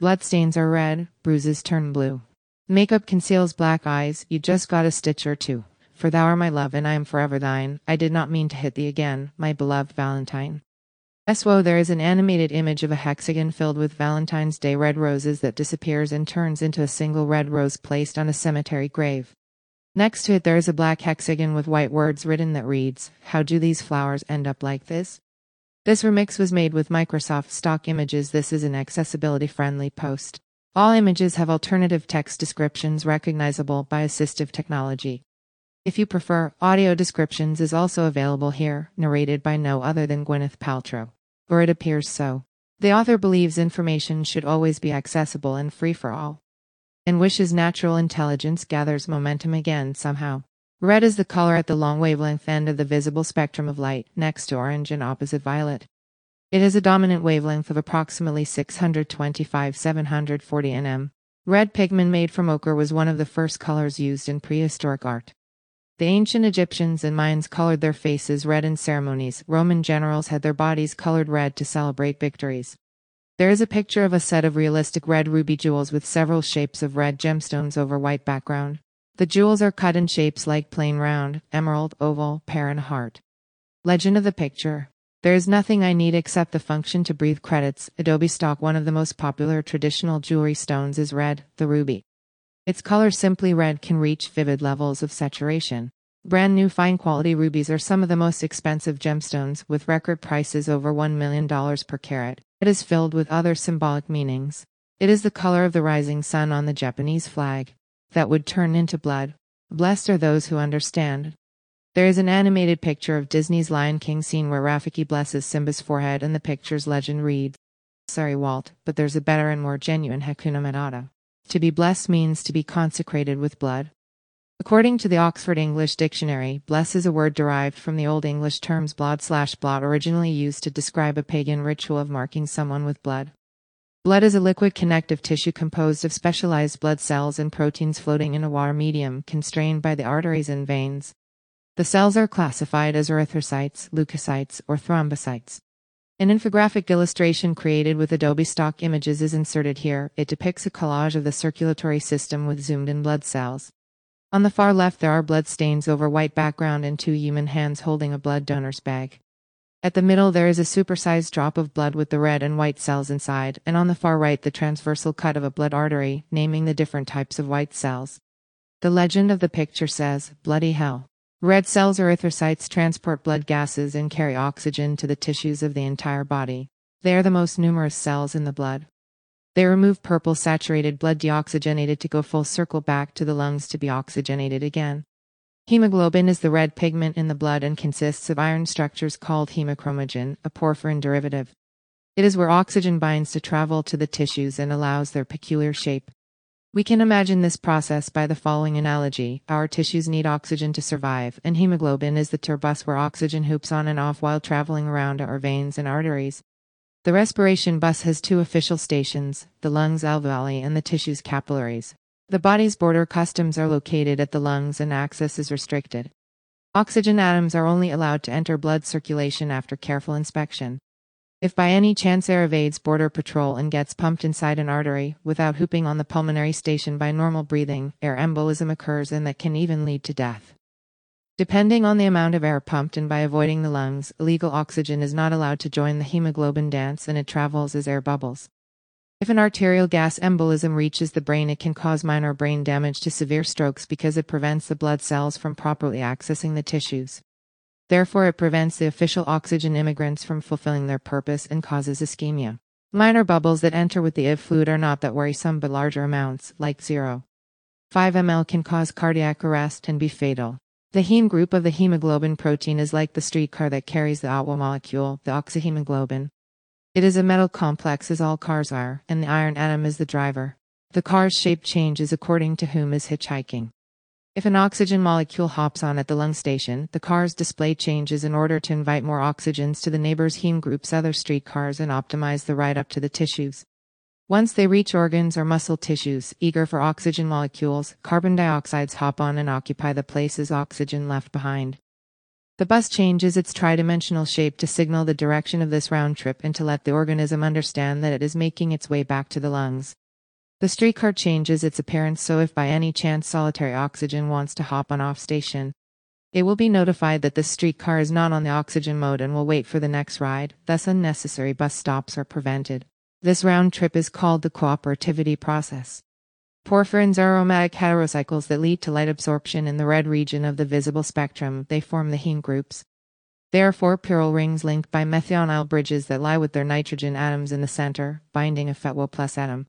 Bloodstains are red, bruises turn blue. Makeup conceals black eyes, you just got a stitch or two. For thou art my love, and I am forever thine. I did not mean to hit thee again, my beloved Valentine. SWO there is an animated image of a hexagon filled with Valentine's Day red roses that disappears and turns into a single red rose placed on a cemetery grave. Next to it there is a black hexagon with white words written that reads, How do these flowers end up like this? This remix was made with Microsoft stock images. This is an accessibility friendly post. All images have alternative text descriptions recognizable by assistive technology. If you prefer, audio descriptions is also available here, narrated by no other than Gwyneth Paltrow. Or it appears so. The author believes information should always be accessible and free for all. And wishes natural intelligence gathers momentum again somehow. Red is the color at the long wavelength end of the visible spectrum of light, next to orange and opposite violet. It has a dominant wavelength of approximately 625 740 nm. Red pigment made from ochre was one of the first colors used in prehistoric art. The ancient Egyptians and Mayans colored their faces red in ceremonies. Roman generals had their bodies colored red to celebrate victories. There is a picture of a set of realistic red ruby jewels with several shapes of red gemstones over white background. The jewels are cut in shapes like plain round, emerald, oval, pear, and heart. Legend of the picture. There is nothing I need except the function to breathe credits. Adobe stock one of the most popular traditional jewelry stones is red, the ruby. Its color simply red can reach vivid levels of saturation. Brand new fine quality rubies are some of the most expensive gemstones, with record prices over $1 million per carat. It is filled with other symbolic meanings. It is the color of the rising sun on the Japanese flag that would turn into blood. Blessed are those who understand. There is an animated picture of Disney's Lion King scene where Rafiki blesses Simba's forehead and the picture's legend reads, Sorry, Walt, but there's a better and more genuine Hakuna Matata. To be blessed means to be consecrated with blood. According to the Oxford English Dictionary, bless is a word derived from the Old English terms blood slash blot originally used to describe a pagan ritual of marking someone with blood. Blood is a liquid connective tissue composed of specialized blood cells and proteins floating in a water medium constrained by the arteries and veins. The cells are classified as erythrocytes, leukocytes, or thrombocytes. An infographic illustration created with Adobe stock images is inserted here. It depicts a collage of the circulatory system with zoomed in blood cells. On the far left, there are blood stains over white background and two human hands holding a blood donor's bag. At the middle, there is a supersized drop of blood with the red and white cells inside, and on the far right, the transversal cut of a blood artery, naming the different types of white cells. The legend of the picture says, Bloody hell. Red cells or erythrocytes transport blood gases and carry oxygen to the tissues of the entire body. They are the most numerous cells in the blood. They remove purple saturated blood deoxygenated to go full circle back to the lungs to be oxygenated again. Hemoglobin is the red pigment in the blood and consists of iron structures called hemochromogen, a porphyrin derivative. It is where oxygen binds to travel to the tissues and allows their peculiar shape. We can imagine this process by the following analogy. Our tissues need oxygen to survive, and hemoglobin is the turbus where oxygen hoops on and off while traveling around our veins and arteries. The respiration bus has two official stations, the lungs alveoli and the tissues capillaries. The body's border customs are located at the lungs and access is restricted. Oxygen atoms are only allowed to enter blood circulation after careful inspection. If by any chance air evades border patrol and gets pumped inside an artery without hooping on the pulmonary station by normal breathing, air embolism occurs and that can even lead to death. Depending on the amount of air pumped and by avoiding the lungs, illegal oxygen is not allowed to join the hemoglobin dance and it travels as air bubbles. If an arterial gas embolism reaches the brain, it can cause minor brain damage to severe strokes because it prevents the blood cells from properly accessing the tissues. Therefore, it prevents the official oxygen immigrants from fulfilling their purpose and causes ischemia. Minor bubbles that enter with the IV fluid are not that worrisome, but larger amounts, like 0. 5 ml, can cause cardiac arrest and be fatal. The heme group of the hemoglobin protein is like the streetcar that carries the AWO molecule, the oxyhemoglobin. It is a metal complex as all cars are, and the iron atom is the driver. The car's shape changes according to whom is hitchhiking. If an oxygen molecule hops on at the lung station, the car's display changes in order to invite more oxygens to the neighbor's heme group's other streetcars and optimize the ride up to the tissues. Once they reach organs or muscle tissues, eager for oxygen molecules, carbon dioxides hop on and occupy the places oxygen left behind. The bus changes its tridimensional shape to signal the direction of this round trip and to let the organism understand that it is making its way back to the lungs. The streetcar changes its appearance so if by any chance solitary oxygen wants to hop on off station, it will be notified that the streetcar is not on the oxygen mode and will wait for the next ride, thus unnecessary bus stops are prevented. This round trip is called the cooperativity process. Porphyrins are aromatic heterocycles that lead to light absorption in the red region of the visible spectrum. They form the heme groups. They are four pyrrole rings linked by methionine bridges that lie with their nitrogen atoms in the center, binding a FeTO plus atom.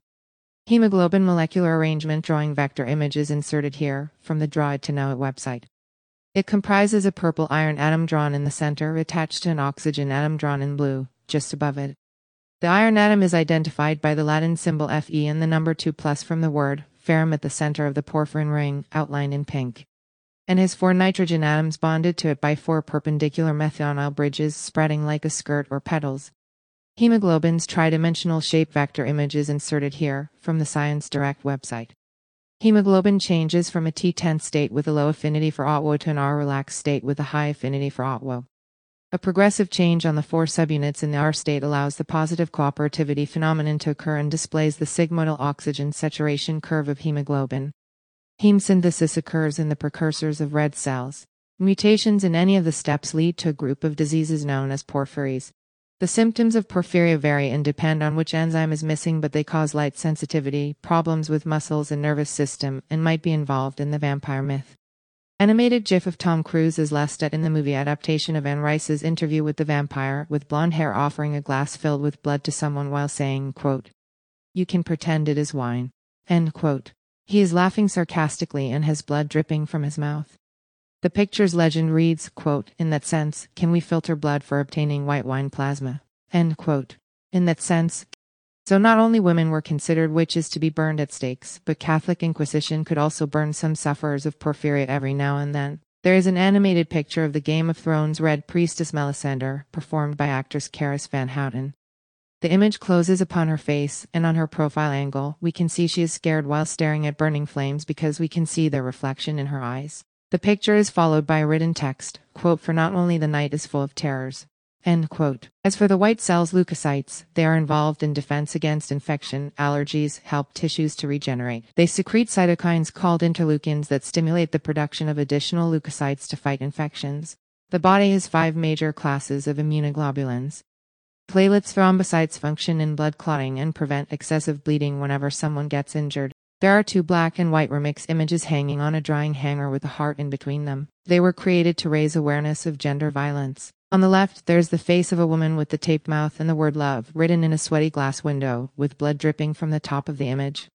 Hemoglobin molecular arrangement drawing vector images inserted here from the Draw It to Know It website. It comprises a purple iron atom drawn in the center attached to an oxygen atom drawn in blue, just above it. The iron atom is identified by the Latin symbol Fe and the number 2 plus from the word ferrum at the center of the porphyrin ring, outlined in pink. And has four nitrogen atoms bonded to it by four perpendicular methionine bridges spreading like a skirt or petals. Hemoglobin's tridimensional shape vector image is inserted here from the Science Direct website. Hemoglobin changes from a T tense state with a low affinity for OTWO to an R relaxed state with a high affinity for OTWO. A progressive change on the four subunits in the R state allows the positive cooperativity phenomenon to occur and displays the sigmoidal oxygen saturation curve of hemoglobin. Heme synthesis occurs in the precursors of red cells. Mutations in any of the steps lead to a group of diseases known as porphyrias. The symptoms of porphyria vary and depend on which enzyme is missing, but they cause light sensitivity, problems with muscles and nervous system, and might be involved in the vampire myth. Animated gif of Tom Cruise as Lestat in the movie adaptation of Anne Rice's interview with the vampire, with blonde hair offering a glass filled with blood to someone while saying, quote, You can pretend it is wine. End quote. He is laughing sarcastically and has blood dripping from his mouth. The picture's legend reads, quote, In that sense, can we filter blood for obtaining white wine plasma? End quote. In that sense, so not only women were considered witches to be burned at stakes, but Catholic Inquisition could also burn some sufferers of porphyria every now and then. There is an animated picture of the Game of Thrones Red Priestess Melisandre, performed by actress Carice Van Houten. The image closes upon her face, and on her profile angle, we can see she is scared while staring at burning flames because we can see their reflection in her eyes. The picture is followed by a written text, quote, for not only the night is full of terrors. As for the white cells leukocytes, they are involved in defense against infection, allergies, help tissues to regenerate. They secrete cytokines called interleukins that stimulate the production of additional leukocytes to fight infections. The body has five major classes of immunoglobulins. Platelets thrombocytes function in blood clotting and prevent excessive bleeding whenever someone gets injured. There are two black and white remix images hanging on a drying hanger with a heart in between them. They were created to raise awareness of gender violence. On the left, there's the face of a woman with the taped mouth and the word love written in a sweaty glass window, with blood dripping from the top of the image.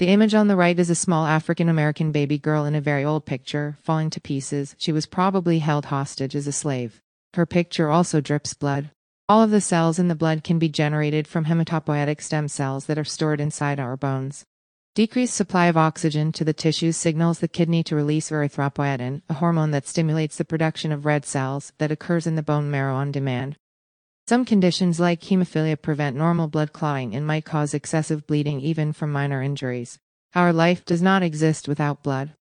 The image on the right is a small African American baby girl in a very old picture, falling to pieces. She was probably held hostage as a slave. Her picture also drips blood. All of the cells in the blood can be generated from hematopoietic stem cells that are stored inside our bones. Decreased supply of oxygen to the tissues signals the kidney to release erythropoietin, a hormone that stimulates the production of red cells that occurs in the bone marrow on demand. Some conditions like hemophilia prevent normal blood clotting and might cause excessive bleeding even from minor injuries. Our life does not exist without blood.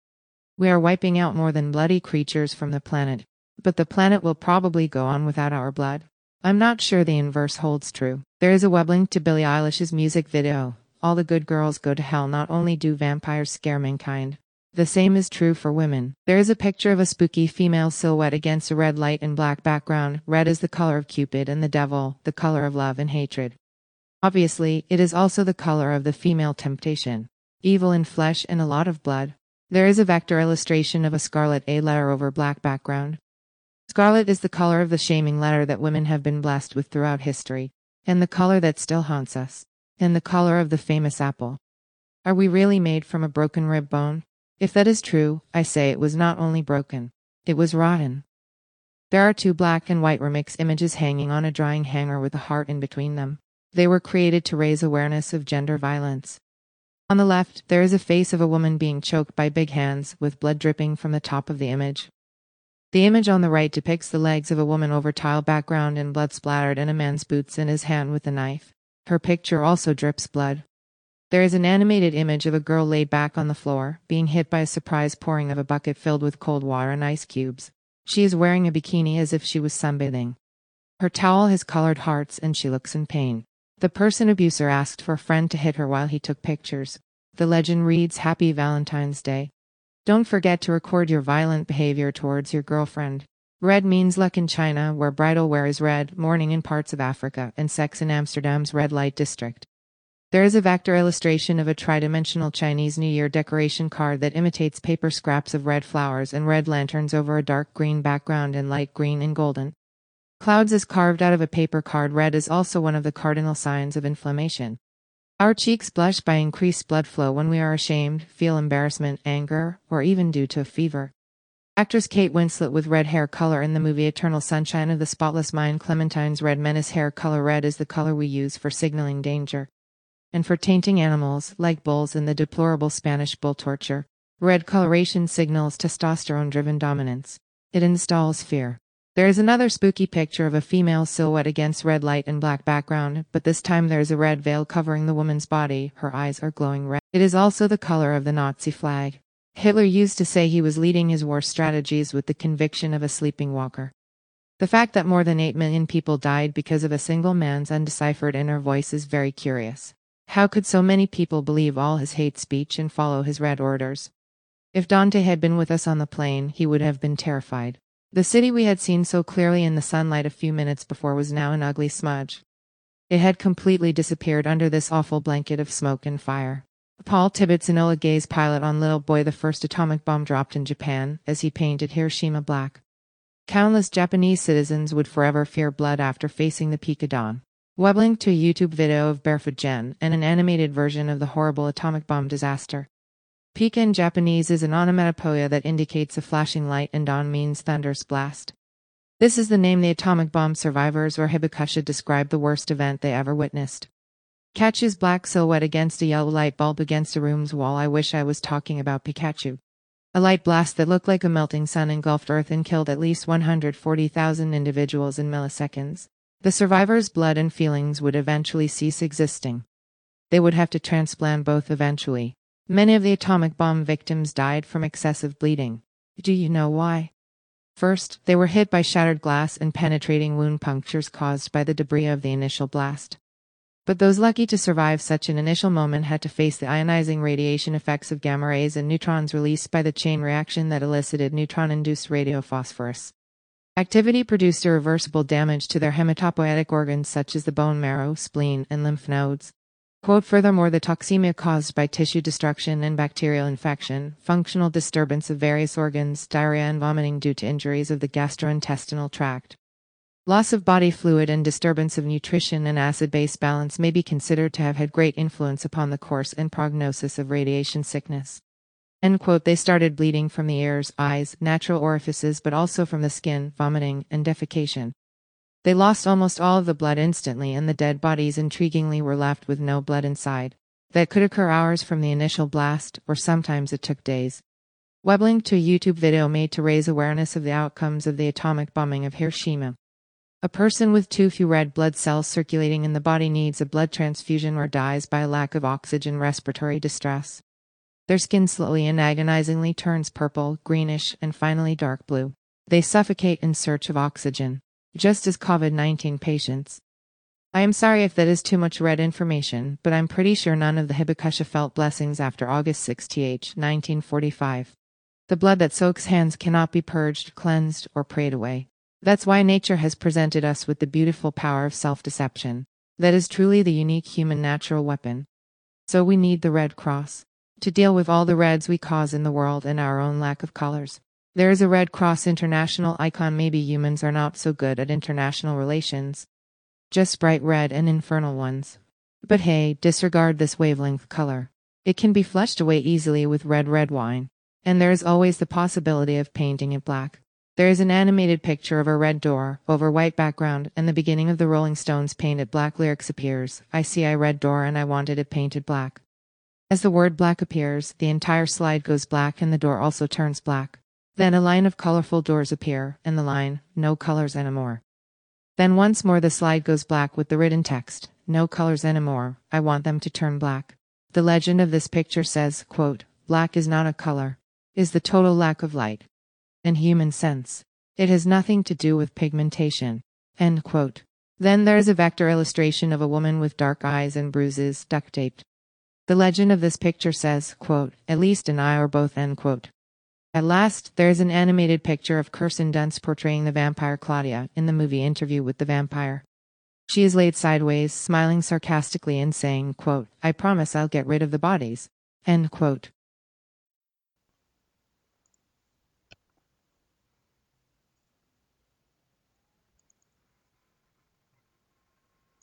We are wiping out more than bloody creatures from the planet, but the planet will probably go on without our blood. I'm not sure the inverse holds true. There is a web link to Billie Eilish's music video, all the good girls go to hell. Not only do vampires scare mankind, the same is true for women. There is a picture of a spooky female silhouette against a red light and black background. Red is the color of Cupid and the devil, the color of love and hatred. Obviously, it is also the color of the female temptation. Evil in flesh and a lot of blood. There is a vector illustration of a scarlet A letter over black background. Scarlet is the color of the shaming letter that women have been blessed with throughout history, and the color that still haunts us and the color of the famous apple. Are we really made from a broken rib bone? If that is true, I say it was not only broken, it was rotten. There are two black and white remix images hanging on a drying hanger with a heart in between them. They were created to raise awareness of gender violence. On the left, there is a face of a woman being choked by big hands, with blood dripping from the top of the image. The image on the right depicts the legs of a woman over tile background and blood splattered and a man's boots in his hand with a knife. Her picture also drips blood. There is an animated image of a girl laid back on the floor, being hit by a surprise pouring of a bucket filled with cold water and ice cubes. She is wearing a bikini as if she was sunbathing. Her towel has colored hearts and she looks in pain. The person abuser asked for a friend to hit her while he took pictures. The legend reads Happy Valentine's Day. Don't forget to record your violent behavior towards your girlfriend. Red means luck in China, where bridal wear is red, mourning in parts of Africa, and sex in Amsterdam's red light district. There is a vector illustration of a tridimensional Chinese New Year decoration card that imitates paper scraps of red flowers and red lanterns over a dark green background in light green and golden. Clouds is carved out of a paper card. Red is also one of the cardinal signs of inflammation. Our cheeks blush by increased blood flow when we are ashamed, feel embarrassment, anger, or even due to a fever. Actress Kate Winslet with red hair color in the movie Eternal Sunshine of the Spotless Mind Clementine's red menace hair color red is the color we use for signaling danger. And for tainting animals, like bulls in the deplorable Spanish bull torture, red coloration signals testosterone-driven dominance. It installs fear. There is another spooky picture of a female silhouette against red light and black background, but this time there is a red veil covering the woman's body. Her eyes are glowing red. It is also the color of the Nazi flag. Hitler used to say he was leading his war strategies with the conviction of a sleeping walker. The fact that more than 8 million people died because of a single man's undeciphered inner voice is very curious. How could so many people believe all his hate speech and follow his red orders? If Dante had been with us on the plane, he would have been terrified. The city we had seen so clearly in the sunlight a few minutes before was now an ugly smudge. It had completely disappeared under this awful blanket of smoke and fire. Paul Tibbets Enola Gay's pilot on Little Boy the first atomic bomb dropped in Japan as he painted Hiroshima black. Countless Japanese citizens would forever fear blood after facing the pika don. Weblink to a YouTube video of Barefoot Gen and an animated version of the horrible atomic bomb disaster. Pika in Japanese is an onomatopoeia that indicates a flashing light and don means thunderous blast. This is the name the atomic bomb survivors or Hibakusha describe the worst event they ever witnessed. Catches black silhouette against a yellow light bulb against a room's wall. I wish I was talking about Pikachu. A light blast that looked like a melting sun engulfed Earth and killed at least 140,000 individuals in milliseconds. The survivors' blood and feelings would eventually cease existing. They would have to transplant both eventually. Many of the atomic bomb victims died from excessive bleeding. Do you know why? First, they were hit by shattered glass and penetrating wound punctures caused by the debris of the initial blast. But those lucky to survive such an initial moment had to face the ionizing radiation effects of gamma rays and neutrons released by the chain reaction that elicited neutron-induced radiophosphorus. Activity produced irreversible damage to their hematopoietic organs such as the bone marrow, spleen, and lymph nodes. Quote, furthermore, the toxemia caused by tissue destruction and bacterial infection, functional disturbance of various organs, diarrhea and vomiting due to injuries of the gastrointestinal tract. Loss of body fluid and disturbance of nutrition and acid-base balance may be considered to have had great influence upon the course and prognosis of radiation sickness. End quote. They started bleeding from the ears, eyes, natural orifices, but also from the skin, vomiting, and defecation. They lost almost all of the blood instantly, and the dead bodies intriguingly were left with no blood inside. That could occur hours from the initial blast, or sometimes it took days. Web Weblink to a YouTube video made to raise awareness of the outcomes of the atomic bombing of Hiroshima. A person with too few red blood cells circulating in the body needs a blood transfusion or dies by lack of oxygen respiratory distress. Their skin slowly and agonizingly turns purple, greenish, and finally dark blue. They suffocate in search of oxygen just as COVID 19 patients. I am sorry if that is too much red information, but I'm pretty sure none of the Hibakusha felt blessings after August 6, th 1945. The blood that soaks hands cannot be purged, cleansed, or prayed away. That's why nature has presented us with the beautiful power of self deception. That is truly the unique human natural weapon. So we need the Red Cross to deal with all the reds we cause in the world and our own lack of colors. There is a Red Cross International icon. Maybe humans are not so good at international relations. Just bright red and infernal ones. But hey, disregard this wavelength color. It can be flushed away easily with red red wine. And there is always the possibility of painting it black. There is an animated picture of a red door over white background, and the beginning of the Rolling Stones painted black lyrics appears. I see a red door and I wanted it painted black. As the word black appears, the entire slide goes black and the door also turns black. Then a line of colorful doors appear, and the line, no colors anymore. Then once more the slide goes black with the written text, no colors anymore, I want them to turn black. The legend of this picture says, quote, black is not a color, is the total lack of light and human sense. It has nothing to do with pigmentation. End quote. Then there's a vector illustration of a woman with dark eyes and bruises duct taped. The legend of this picture says, quote, at least an eye or both, end quote. At last, there's an animated picture of Kirsten Dunst portraying the vampire Claudia in the movie Interview with the Vampire. She is laid sideways, smiling sarcastically and saying, quote, I promise I'll get rid of the bodies. End quote.